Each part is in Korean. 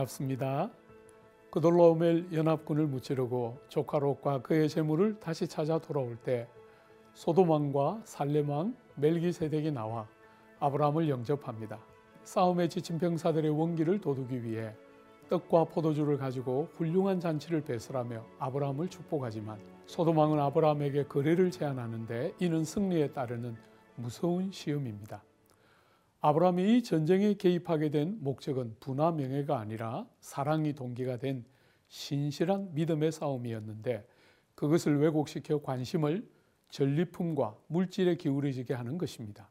반갑습니다. 그돌라오멜 연합군을 무찌르고 조카 롯과 그의 재물을 다시 찾아 돌아올 때 소돔왕과 살렘왕 멜기세덱이 나와 아브라함을 영접합니다. 싸움에 지친 병사들의 원기를 돋우기 위해 떡과 포도주를 가지고 훌륭한 잔치를 배설하며 아브라함을 축복하지만 소돔왕은 아브라함에게 거래를 제안하는데 이는 승리에 따르는 무서운 시험입니다. 아브라함이 이 전쟁에 개입하게 된 목적은 부나 명예가 아니라 사랑이 동기가 된 신실한 믿음의 싸움이었는데 그것을 왜곡시켜 관심을 전리품과 물질에 기울여지게 하는 것입니다.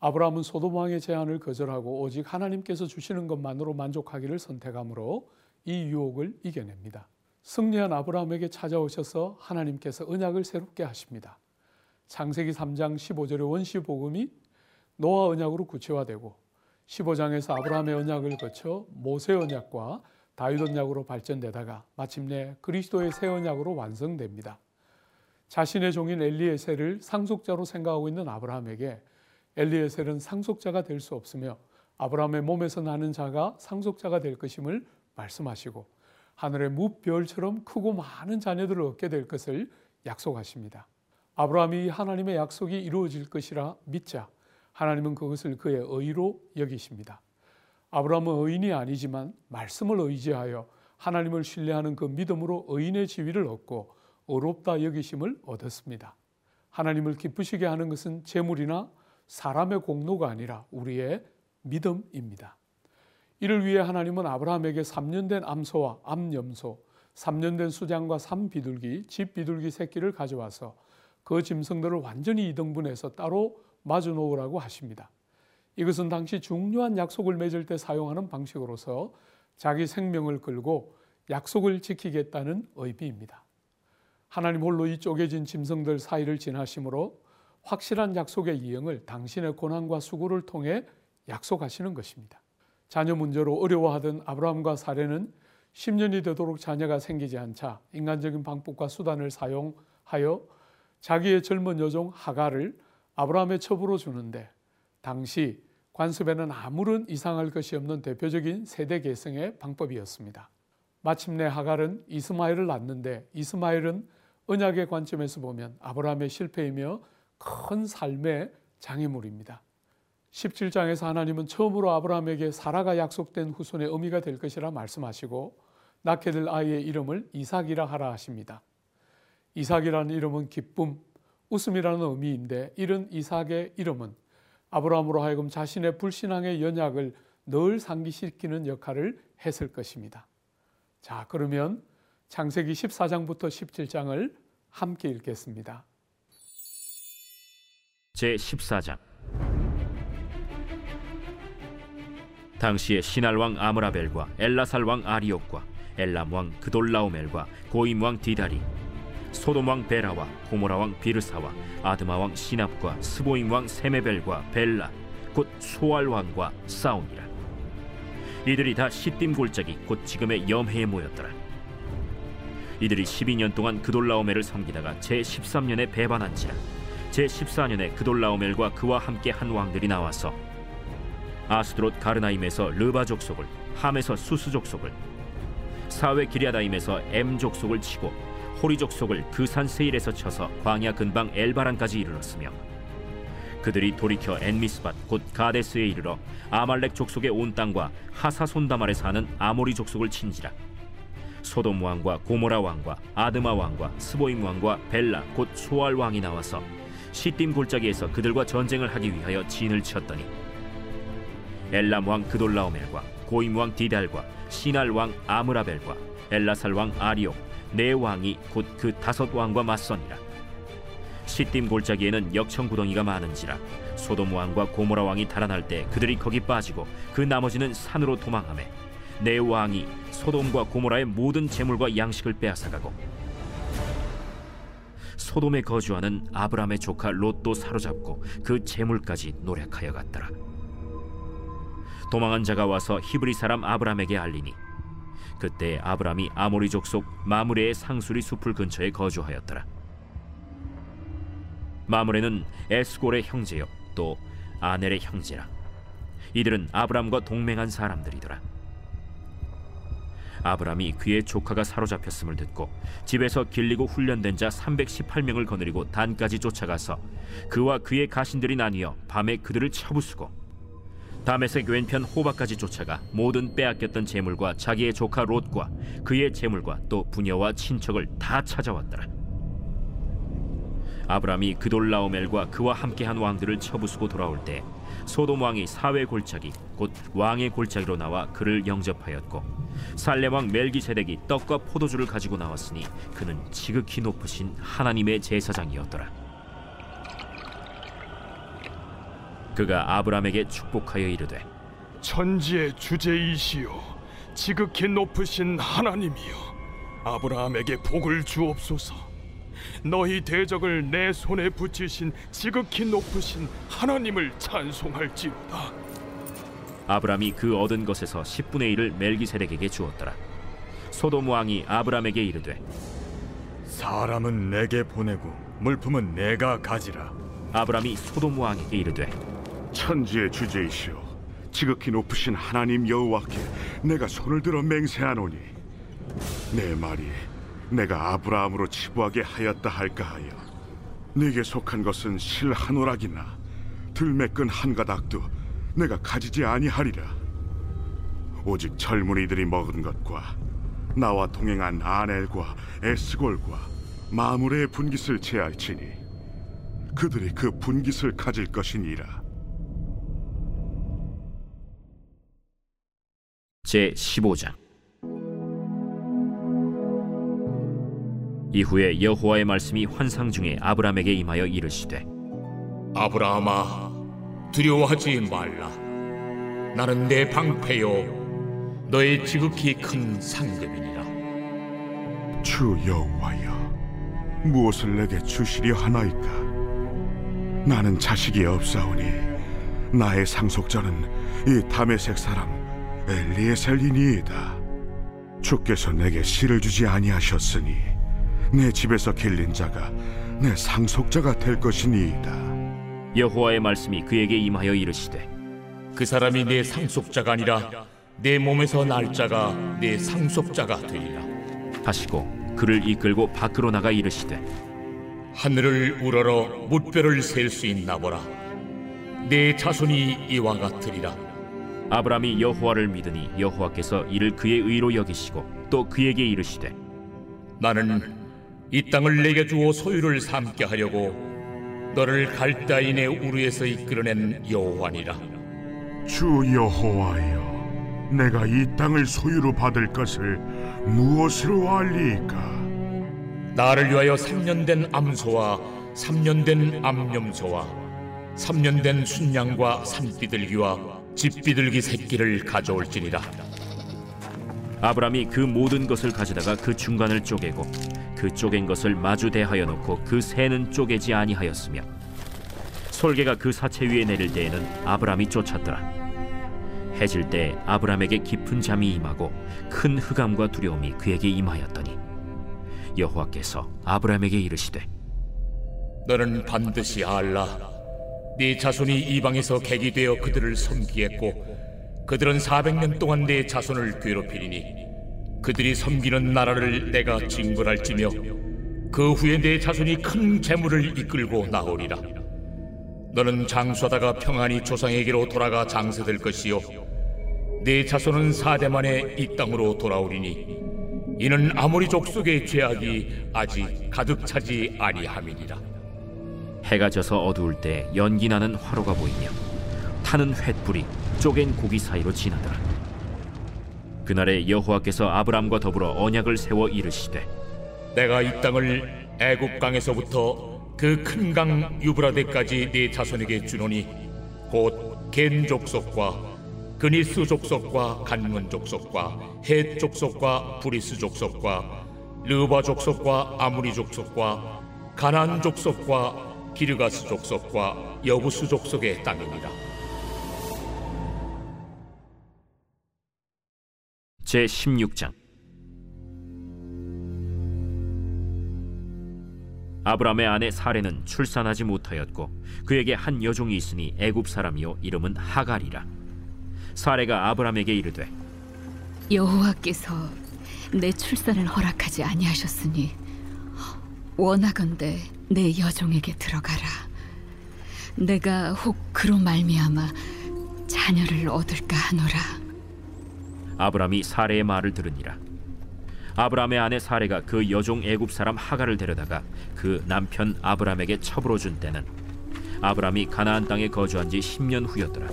아브라함은 소돔왕의 제안을 거절하고 오직 하나님께서 주시는 것만으로 만족하기를 선택하므로 이 유혹을 이겨냅니다. 승리한 아브라함에게 찾아오셔서 하나님께서 언약을 새롭게 하십니다. 창세기 3장 15절의 원시 복음이 노아 언약으로 구체화되고 15장에서 아브라함의 언약을 거쳐 모세 언약과 다윗 언약으로 발전되다가 마침내 그리스도의 새 언약으로 완성됩니다. 자신의 종인 엘리에셀을 상속자로 생각하고 있는 아브라함에게 엘리에셀은 상속자가 될 수 없으며 아브라함의 몸에서 나는 자가 상속자가 될 것임을 말씀하시고 하늘의 무별처럼 크고 많은 자녀들을 얻게 될 것을 약속하십니다. 아브라함이 하나님의 약속이 이루어질 것이라 믿자 하나님은 그것을 그의 의로 여기십니다. 아브라함은 의인이 아니지만 말씀을 의지하여 하나님을 신뢰하는 그 믿음으로 의인의 지위를 얻고 어롭다 여기심을 얻었습니다. 하나님을 기쁘시게 하는 것은 재물이나 사람의 공로가 아니라 우리의 믿음입니다. 이를 위해 하나님은 아브라함에게 3년 된 암소와 암염소, 3년 된 수장과 삼비둘기, 집비둘기 새끼를 가져와서 그 짐승들을 완전히 이등분해서 따로 마주 놓으라고 하십니다. 이것은 당시 중요한 약속을 맺을 때 사용하는 방식으로서 자기 생명을 걸고 약속을 지키겠다는 의미입니다. 하나님 홀로 이 쪼개진 짐승들 사이를 지나심으로 확실한 약속의 이행을 당신의 고난과 수고를 통해 약속하시는 것입니다. 자녀 문제로 어려워하던 아브라함과 사례는 10년이 되도록 자녀가 생기지 않자 인간적인 방법과 수단을 사용하여 자기의 젊은 여종 하가를 아브라함의 첩으로 주는데 당시 관습에는 아무런 이상할 것이 없는 대표적인 세대 계승의 방법이었습니다. 마침내 하갈은 이스마엘을 낳는데 이스마엘은 언약의 관점에서 보면 아브라함의 실패이며 큰 삶의 장애물입니다. 17장에서 하나님은 처음으로 아브라함에게 사라가 약속된 후손의 의미가 될 것이라 말씀하시고 낳게 될 아이의 이름을 이삭이라 하라 하십니다. 이삭이라는 이름은 기쁨, 웃음이라는 의미인데 이런 이삭의 이름은 아브라함으로 하여금 자신의 불신앙의 연약을 늘 상기시키는 역할을 했을 것입니다. 자, 그러면 창세기 14장부터 17장을 함께 읽겠습니다. 제 14장 당시에 신할 왕 아므라벨과 엘라살 왕 아리옥과 엘람 왕 그돌라오멜과 고임 왕 디다리 소돔 왕 베라와 고모라 왕 비르사와 아드마 왕 시납과 스보임 왕 세메벨과 벨라 곧 소알 왕과 싸우니라. 이들이 다 시딤 골짜기 곧 지금의 염해에 모였더라. 이들이 12년 동안 그돌라오멜을 섬기다가 제 13년에 배반한지라. 제 14년에 그돌라오멜과 그와 함께 한 왕들이 나와서 아스드롯 가르나임에서 르바 족 속을 함에서 수스 족 속을 사회 기리아다임에서 엠 족 속을 치고 호리 족 속을 그산 세일에서 쳐서 광야 근방 엘바란까지 이르렀으며 그들이 돌이켜 엔미스밭 곧 가데스에 이르러 아말렉 족속의 온 땅과 하사손다말에 사는 아모리 족속을 친지라. 소돔 왕과 고모라 왕과 아드마 왕과 스보임 왕과 벨라 곧 소알 왕이 나와서 시딤 골짜기에서 그들과 전쟁을 하기 위하여 진을 쳤더니 엘람 왕 그돌라오멜과 고임 왕 디달과 시날 왕 아므라벨과 엘라살 왕 아리옥 네 왕이 곧 그 다섯 왕과 맞서니라. 시딤 골짜기에는 역청 구덩이가 많은지라 소돔 왕과 고모라 왕이 달아날 때 그들이 거기 빠지고 그 나머지는 산으로 도망하매 네 왕이 소돔과 고모라의 모든 재물과 양식을 빼앗아가고 소돔에 거주하는 아브라함의 조카 롯도 사로잡고 그 재물까지 노력하여 갔더라. 도망한 자가 와서 히브리 사람 아브라함에게 알리니 그때 아브라함이 아모리 족 속 마므레의 상수리 숲을 근처에 거주하였더라. 마므레는 에스골의 형제요 또 아넬의 형제라. 이들은 아브라함과 동맹한 사람들이더라. 아브람이 그의 조카가 사로잡혔음을 듣고 집에서 길리고 훈련된 자 318명을 거느리고 단까지 쫓아가서 그와 그의 가신들이 나뉘어 밤에 그들을 쳐부수고 다메섹 왼편 호바까지 쫓아가 모든 빼앗겼던 재물과 자기의 조카 롯과 그의 재물과 또 부녀와 친척을 다 찾아왔더라. 아브람이 그돌라오멜과 그와 함께한 왕들을 쳐부수고 돌아올 때 소돔 왕이 사회 골짜기 곧 왕의 골짜기로 나와 그를 영접하였고 살렘 왕 멜기세덱이 떡과 포도주를 가지고 나왔으니 그는 지극히 높으신 하나님의 제사장이었더라. 그가 아브람에게 축복하여 이르되 천지의 주제이시요 지극히 높으신 하나님이여 아브라함에게 복을 주옵소서 너희 대적을 내 손에 붙이신 지극히 높으신 하나님을 찬송할지로다 아브람이 그 얻은 것에서 10분의 1을 멜기세덱에게 주었더라. 소돔 왕이 아브람에게 이르되 사람은 내게 보내고 물품은 내가 가지라. 아브람이 소돔 왕에게 이르되 천지의 주제이시오. 지극히 높으신 하나님 여호와께 내가 손을 들어 맹세하노니 내 말이 내가 아브라함으로 치부하게 하였다 할까 하여 네게 속한 것은 실 한 오락이나 들매끈 한 가닥도 내가 가지지 아니하리라. 오직 젊은이들이 먹은 것과 나와 동행한 아넬과 에스골과 마물의 분깃을 제할지니 그들이 그 분깃을 가질 것이니라 제 15장. 이후에 여호와의 말씀이 환상 중에 아브람에게 임하여 이르시되 아브라함아 두려워하지 말라. 나는 내 방패요 너의 지극히 큰 상급이니라. 주 여호와여 무엇을 내게 주시려 하나이까? 나는 자식이 없사오니 나의 상속자는 이 다메섹 사람 엘리에셀이니이다. 주께서 내게 씨를 주지 아니하셨으니 내 집에서 길린 자가 내 상속자가 될 것이니이다. 여호와의 말씀이 그에게 임하여 이르시되 그 사람이 내 상속자가 아니라 내 몸에서 날 자가 내 상속자가 되리라. 하시고 그를 이끌고 밖으로 나가 이르시되 하늘을 우러러 무뼈를 셀수 있나 보라. 내 자손이 이와 같으리라 아브람이 여호와를 믿으니 여호와께서 이를 그의 의로 여기시고 또 그에게 이르시되 나는 이 땅을 내게 주어 소유를 삼게 하려고 너를 갈다인의 우르에서 이끌어낸 여호와니라. 주 여호와여 내가 이 땅을 소유로 받을 것을 무엇으로 알리이까? 나를 위하여 3년 된 암소와 3년 된 암염소와 3년 된 순양과 산비둘기와 집비둘기 새끼를 가져올지니라. 아브람이 그 모든 것을 가져다가 그 중간을 쪼개고 그 쪼갠 것을 마주 대하여 놓고 그 새는 쪼개지 아니하였으며 솔개가 그 사체 위에 내릴 때에는 아브람이 쫓았더라. 해질 때 아브람에게 깊은 잠이 임하고 큰 흑암과 두려움이 그에게 임하였더니 여호와께서 아브람에게 이르시되 너는 반드시 알라 네 자손이 이방에서 객이 되어 그들을 섬기겠고 그들은 400년 동안 내 자손을 괴롭히리니 그들이 섬기는 나라를 내가 징벌할지며 그 후에 내 자손이 큰 재물을 이끌고 나오리라. 너는 장수하다가 평안히 조상에게로 돌아가 장세될 것이요. 내 자손은 사대 만에 이 땅으로 돌아오리니 이는 아모리 족속의 죄악이 아직 가득 차지 아니함이니라 해가 져서 어두울 때 연기 나는 화로가 보이며 타는 횃불이 쪼갠 고기 사이로 지나더라. 그날에 여호와께서 아브람과 더불어 언약을 세워 이르시되 내가 이 땅을 애굽 강에서부터 그 큰 강 유브라데까지 네 자손에게 주노니 곧 겐 족속과 그니스 족속과 갓몬 족속과 헷 족속과 브리스 족속과 르바 족속과 아모리 족속과 가나안 족속과 기르가스 족속과 여부스 족속의 땅이니라 제 16장. 아브람의 아내 사레는 출산하지 못하였고 그에게 한 여종이 있으니 애굽 사람이요 이름은 하갈이라. 사레가 아브람에게 이르되 여호와께서 내 출산을 허락하지 아니하셨으니 원하건대 내 여종에게 들어가라. 내가 혹 그로 말미암아 자녀를 얻을까 하노라. 아브람이 사레의 말을 들으니라 아브람의 아내 사레가 그 여종 애굽 사람 하갈을 데려다가 그 남편 아브람에게 첩으로 준 때는 아브람이 가나안 땅에 거주한 지 10년 후였더라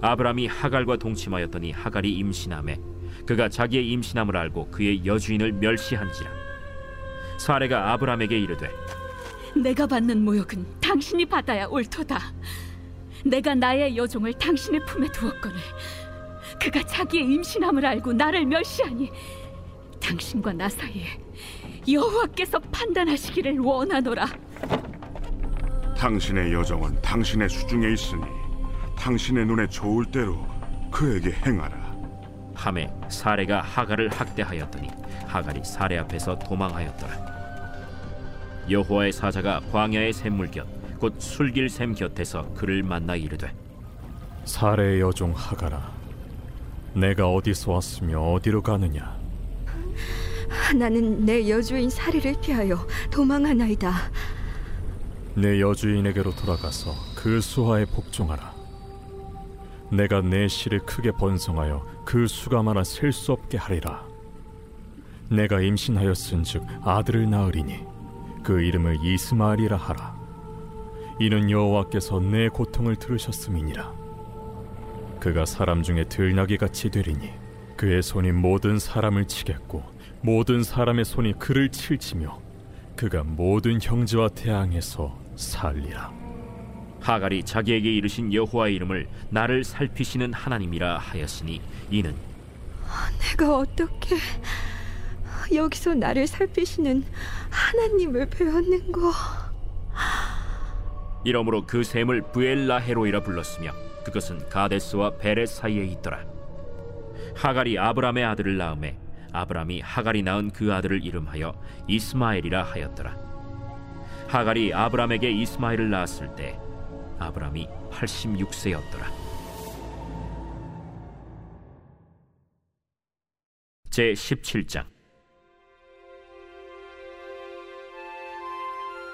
아브람이 하갈과 동침하였더니 하갈이 임신함에 그가 자기의 임신함을 알고 그의 여주인을 멸시한지라 사레가 아브람에게 이르되 내가 받는 모욕은 당신이 받아야 옳도다. 내가 나의 여종을 당신의 품에 두었거늘 그가 자기의 임신함을 알고 나를 멸시하니 당신과 나 사이에 여호와께서 판단하시기를 원하노라. 당신의 여정은 당신의 수중에 있으니 당신의 눈에 좋을 대로 그에게 행하라. 함에 사레가 하갈을 학대하였더니 하갈이 사레 앞에서 도망하였더라 여호와의 사자가 광야의 샘물 곁곧 술길 샘 곁에서 그를 만나 이르되 사례의 여종 하가라. 내가 어디서 왔으며 어디로 가느냐? 나는 내 여주인 사리를 피하여 도망하나이다. 내 여주인에게로 돌아가서 그 수하에 복종하라. 내가 내 씨를 크게 번성하여 그 수가 많아 셀 수 없게 하리라. 내가 임신하였은즉 아들을 낳으리니 그 이름을 이스마엘이라 하라. 이는 여호와께서 내 고통을 들으셨음이니라. 그가 사람 중에 들나귀 같이 되리니 그의 손이 모든 사람을 치겠고 모든 사람의 손이 그를 칠지며 그가 모든 형제와 태양에서 살리라. 하갈이 자기에게 이르신 여호와의 이름을 나를 살피시는 하나님이라 하였으니 이는 내가 어떻게 여기서 나를 살피시는 하나님을 배웠는고? 이러므로 그 샘을 부엘라헤로이라 불렀으며 그것은 가데스와 베레 사이에 있더라. 하갈이 아브람의 아들을 낳음에 아브람이 하갈이 낳은 그 아들을 이름하여 이스마엘이라 하였더라. 하갈이 아브람에게 이스마엘을 낳았을 때 아브람이 86세였더라. 제 17장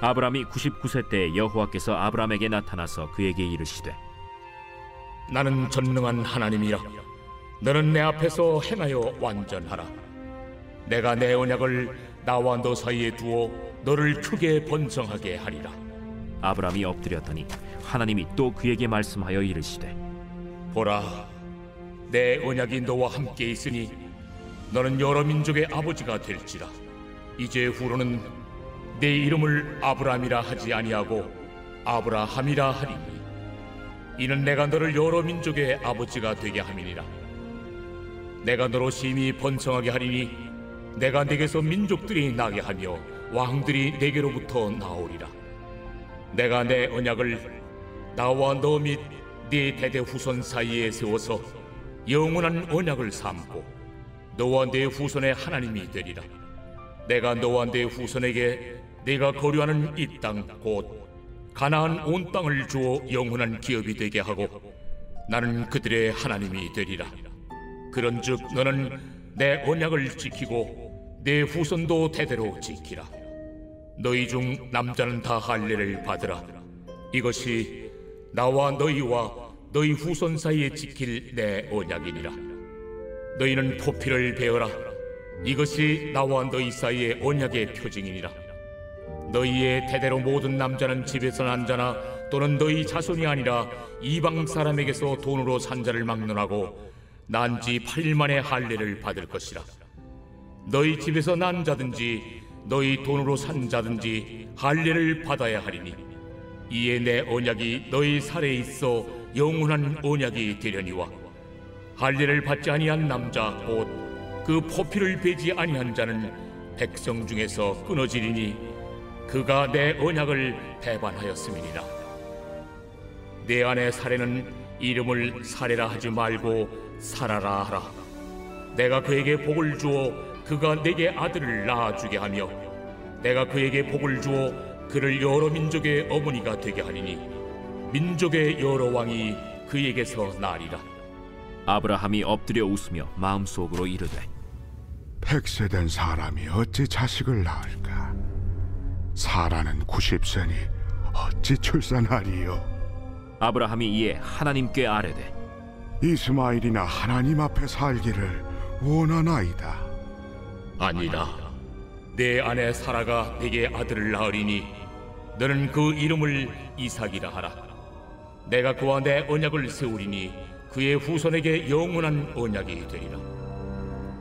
아브람이 99세 때 여호와께서 아브람에게 나타나서 그에게 이르시되 나는 전능한 하나님이라. 너는 내 앞에서 행하여 완전하라. 내가 내 언약을 나와 너 사이에 두어 너를 크게 번성하게 하리라. 아브람이 엎드렸더니 하나님이 또 그에게 말씀하여 이르시되 보라 내 언약이 너와 함께 있으니 너는 여러 민족의 아버지가 될지라. 이제 후로는 내 이름을 아브람이라 하지 아니하고 아브라함이라 하리니 이는 내가 너를 여러 민족의 아버지가 되게 함이니라. 내가 너로 심히 번성하게 하리니 내가 내게서 민족들이 나게 하며 왕들이 내게로부터 나오리라. 내가 내 언약을 나와 너 및 네 대대 후손 사이에 세워서 영원한 언약을 삼고 너와 내 후손의 하나님이 되리라. 내가 너와 내 후손에게 네가 거류하는 이 땅 곧 가나안 온 땅을 주어 영원한 기업이 되게 하고 나는 그들의 하나님이 되리라. 그런즉 너는 내 언약을 지키고 내 후손도 대대로 지키라. 너희 중 남자는 다 할례를 받으라. 이것이 나와 너희와 너희 후손 사이에 지킬 내 언약이니라. 너희는 포피를 베어라. 이것이 나와 너희 사이의 언약의 표징이니라 너희의 대대로 모든 남자는 집에서 난 자나 또는 너희 자손이 아니라 이방 사람에게서 돈으로 산 자를 막론하고 난 지 8일 만에 할례를 받을 것이라. 너희 집에서 난 자든지 너희 돈으로 산 자든지 할례를 받아야 하리니 이에 내 언약이 너희 살에 있어 영원한 언약이 되려니와 할례를 받지 아니한 남자 곧 그 포피를 베지 아니한 자는 백성 중에서 끊어지리니 그가 내 언약을 배반하였음이니라. 내 안의 사례는 이름을 사례라 하지 말고 살아라 하라. 내가 그에게 복을 주어 그가 내게 아들을 낳아주게 하며 내가 그에게 복을 주어 그를 여러 민족의 어머니가 되게 하리니 민족의 여러 왕이 그에게서 나리라. 아브라함이 엎드려 웃으며 마음속으로 이르되 백세된 사람이 어찌 자식을 낳을까? 사라는 90세니 어찌 출산하리요? 아브라함이 이에 하나님께 아뢰되 이스마일이나 하나님 앞에 살기를 원하나이다. 아니라 내 아내 사라가 내게 아들을 낳으리니 너는 그 이름을 이삭이라 하라 내가 그와 내 언약을 세우리니 그의 후손에게 영원한 언약이 되리라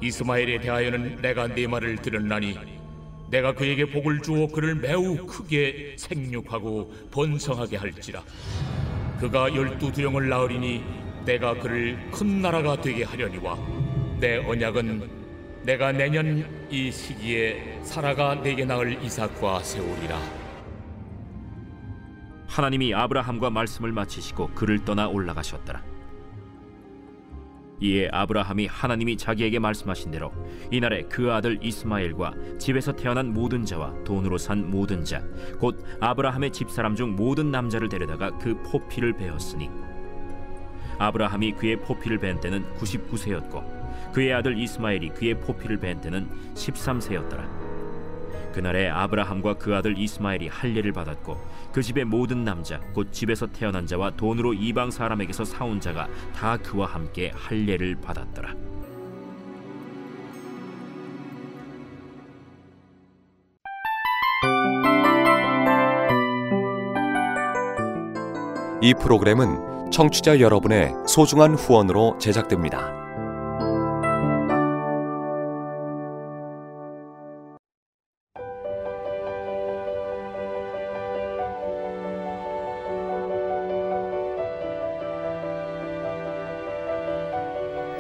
이스마엘에 대하여는 내가 네 말을 들었나니 내가 그에게 복을 주어 그를 매우 크게 생육하고 번성하게 할지라 그가 열두 두령을 낳으리니 내가 그를 큰 나라가 되게 하려니와 내 언약은 내가 내년 이 시기에 사라가 내게 낳을 이삭과 세우리라 하나님이 아브라함과 말씀을 마치시고 그를 떠나 올라가셨더라. 이에 아브라함이 하나님이 자기에게 말씀하신 대로 이날에 그 아들 이스마엘과 집에서 태어난 모든 자와 돈으로 산 모든 자 곧 아브라함의 집사람 중 모든 남자를 데려다가 그 포피를 베었으니 아브라함이 그의 포피를 벤 때는 99세였고 그의 아들 이스마엘이 그의 포피를 벤 때는 13세였더라. 그날에 아브라함과 그 아들 이스마엘이 할례를 받았고 그 집의 모든 남자 곧 집에서 태어난 자와 돈으로 이방 사람에게서 사온 자가 다 그와 함께 할례를 받았더라. 이 프로그램은 청취자 여러분의 소중한 후원으로 제작됩니다.